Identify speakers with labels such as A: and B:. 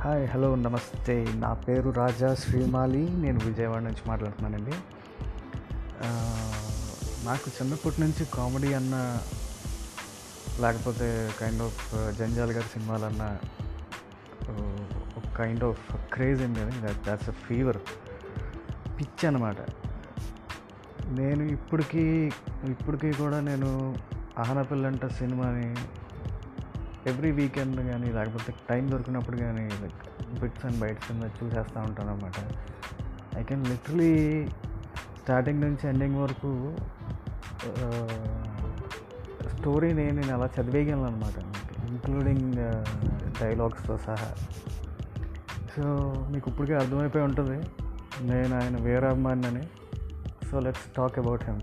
A: Hi hello నమస్తే. నా పేరు రాజా శ్రీమాలి. నేను విజయవాడ నుంచి మాట్లాడుతున్నానండి. నాకు చిన్నప్పటి నుంచి కామెడీ అన్న లేకపోతే కైండ్ ఆఫ్ జంజాల్ గారి సినిమాలన్న ఒక కైండ్ ఆఫ్ క్రేజ్ అండి that that's a fever pitch అనమాట నేను ఇప్పటికీ ఇప్పటికీ కూడా నేను ఆహనపిల్లంట సినిమాని ఎవ్రీ వీకెండ్ కానీ లేకపోతే టైం దొరికినప్పుడు కానీ లైక్ బిట్స్ అండ్ బైట్స్ కింద చూసేస్తూ ఉంటాను అనమాట ఐ కెన్ లిటరలీ స్టార్టింగ్ నుంచి ఎండింగ్ వరకు uh, స్టోరీని నేను అలా చదివేయగలను అనమాట ఇంక్లూడింగ్ డైలాగ్స్తో సహా. సో మీకు ఇప్పటికే అర్థమైపోయి ఉంటుంది. నేను ఆయన వీరాభిమాని అని so let's talk about him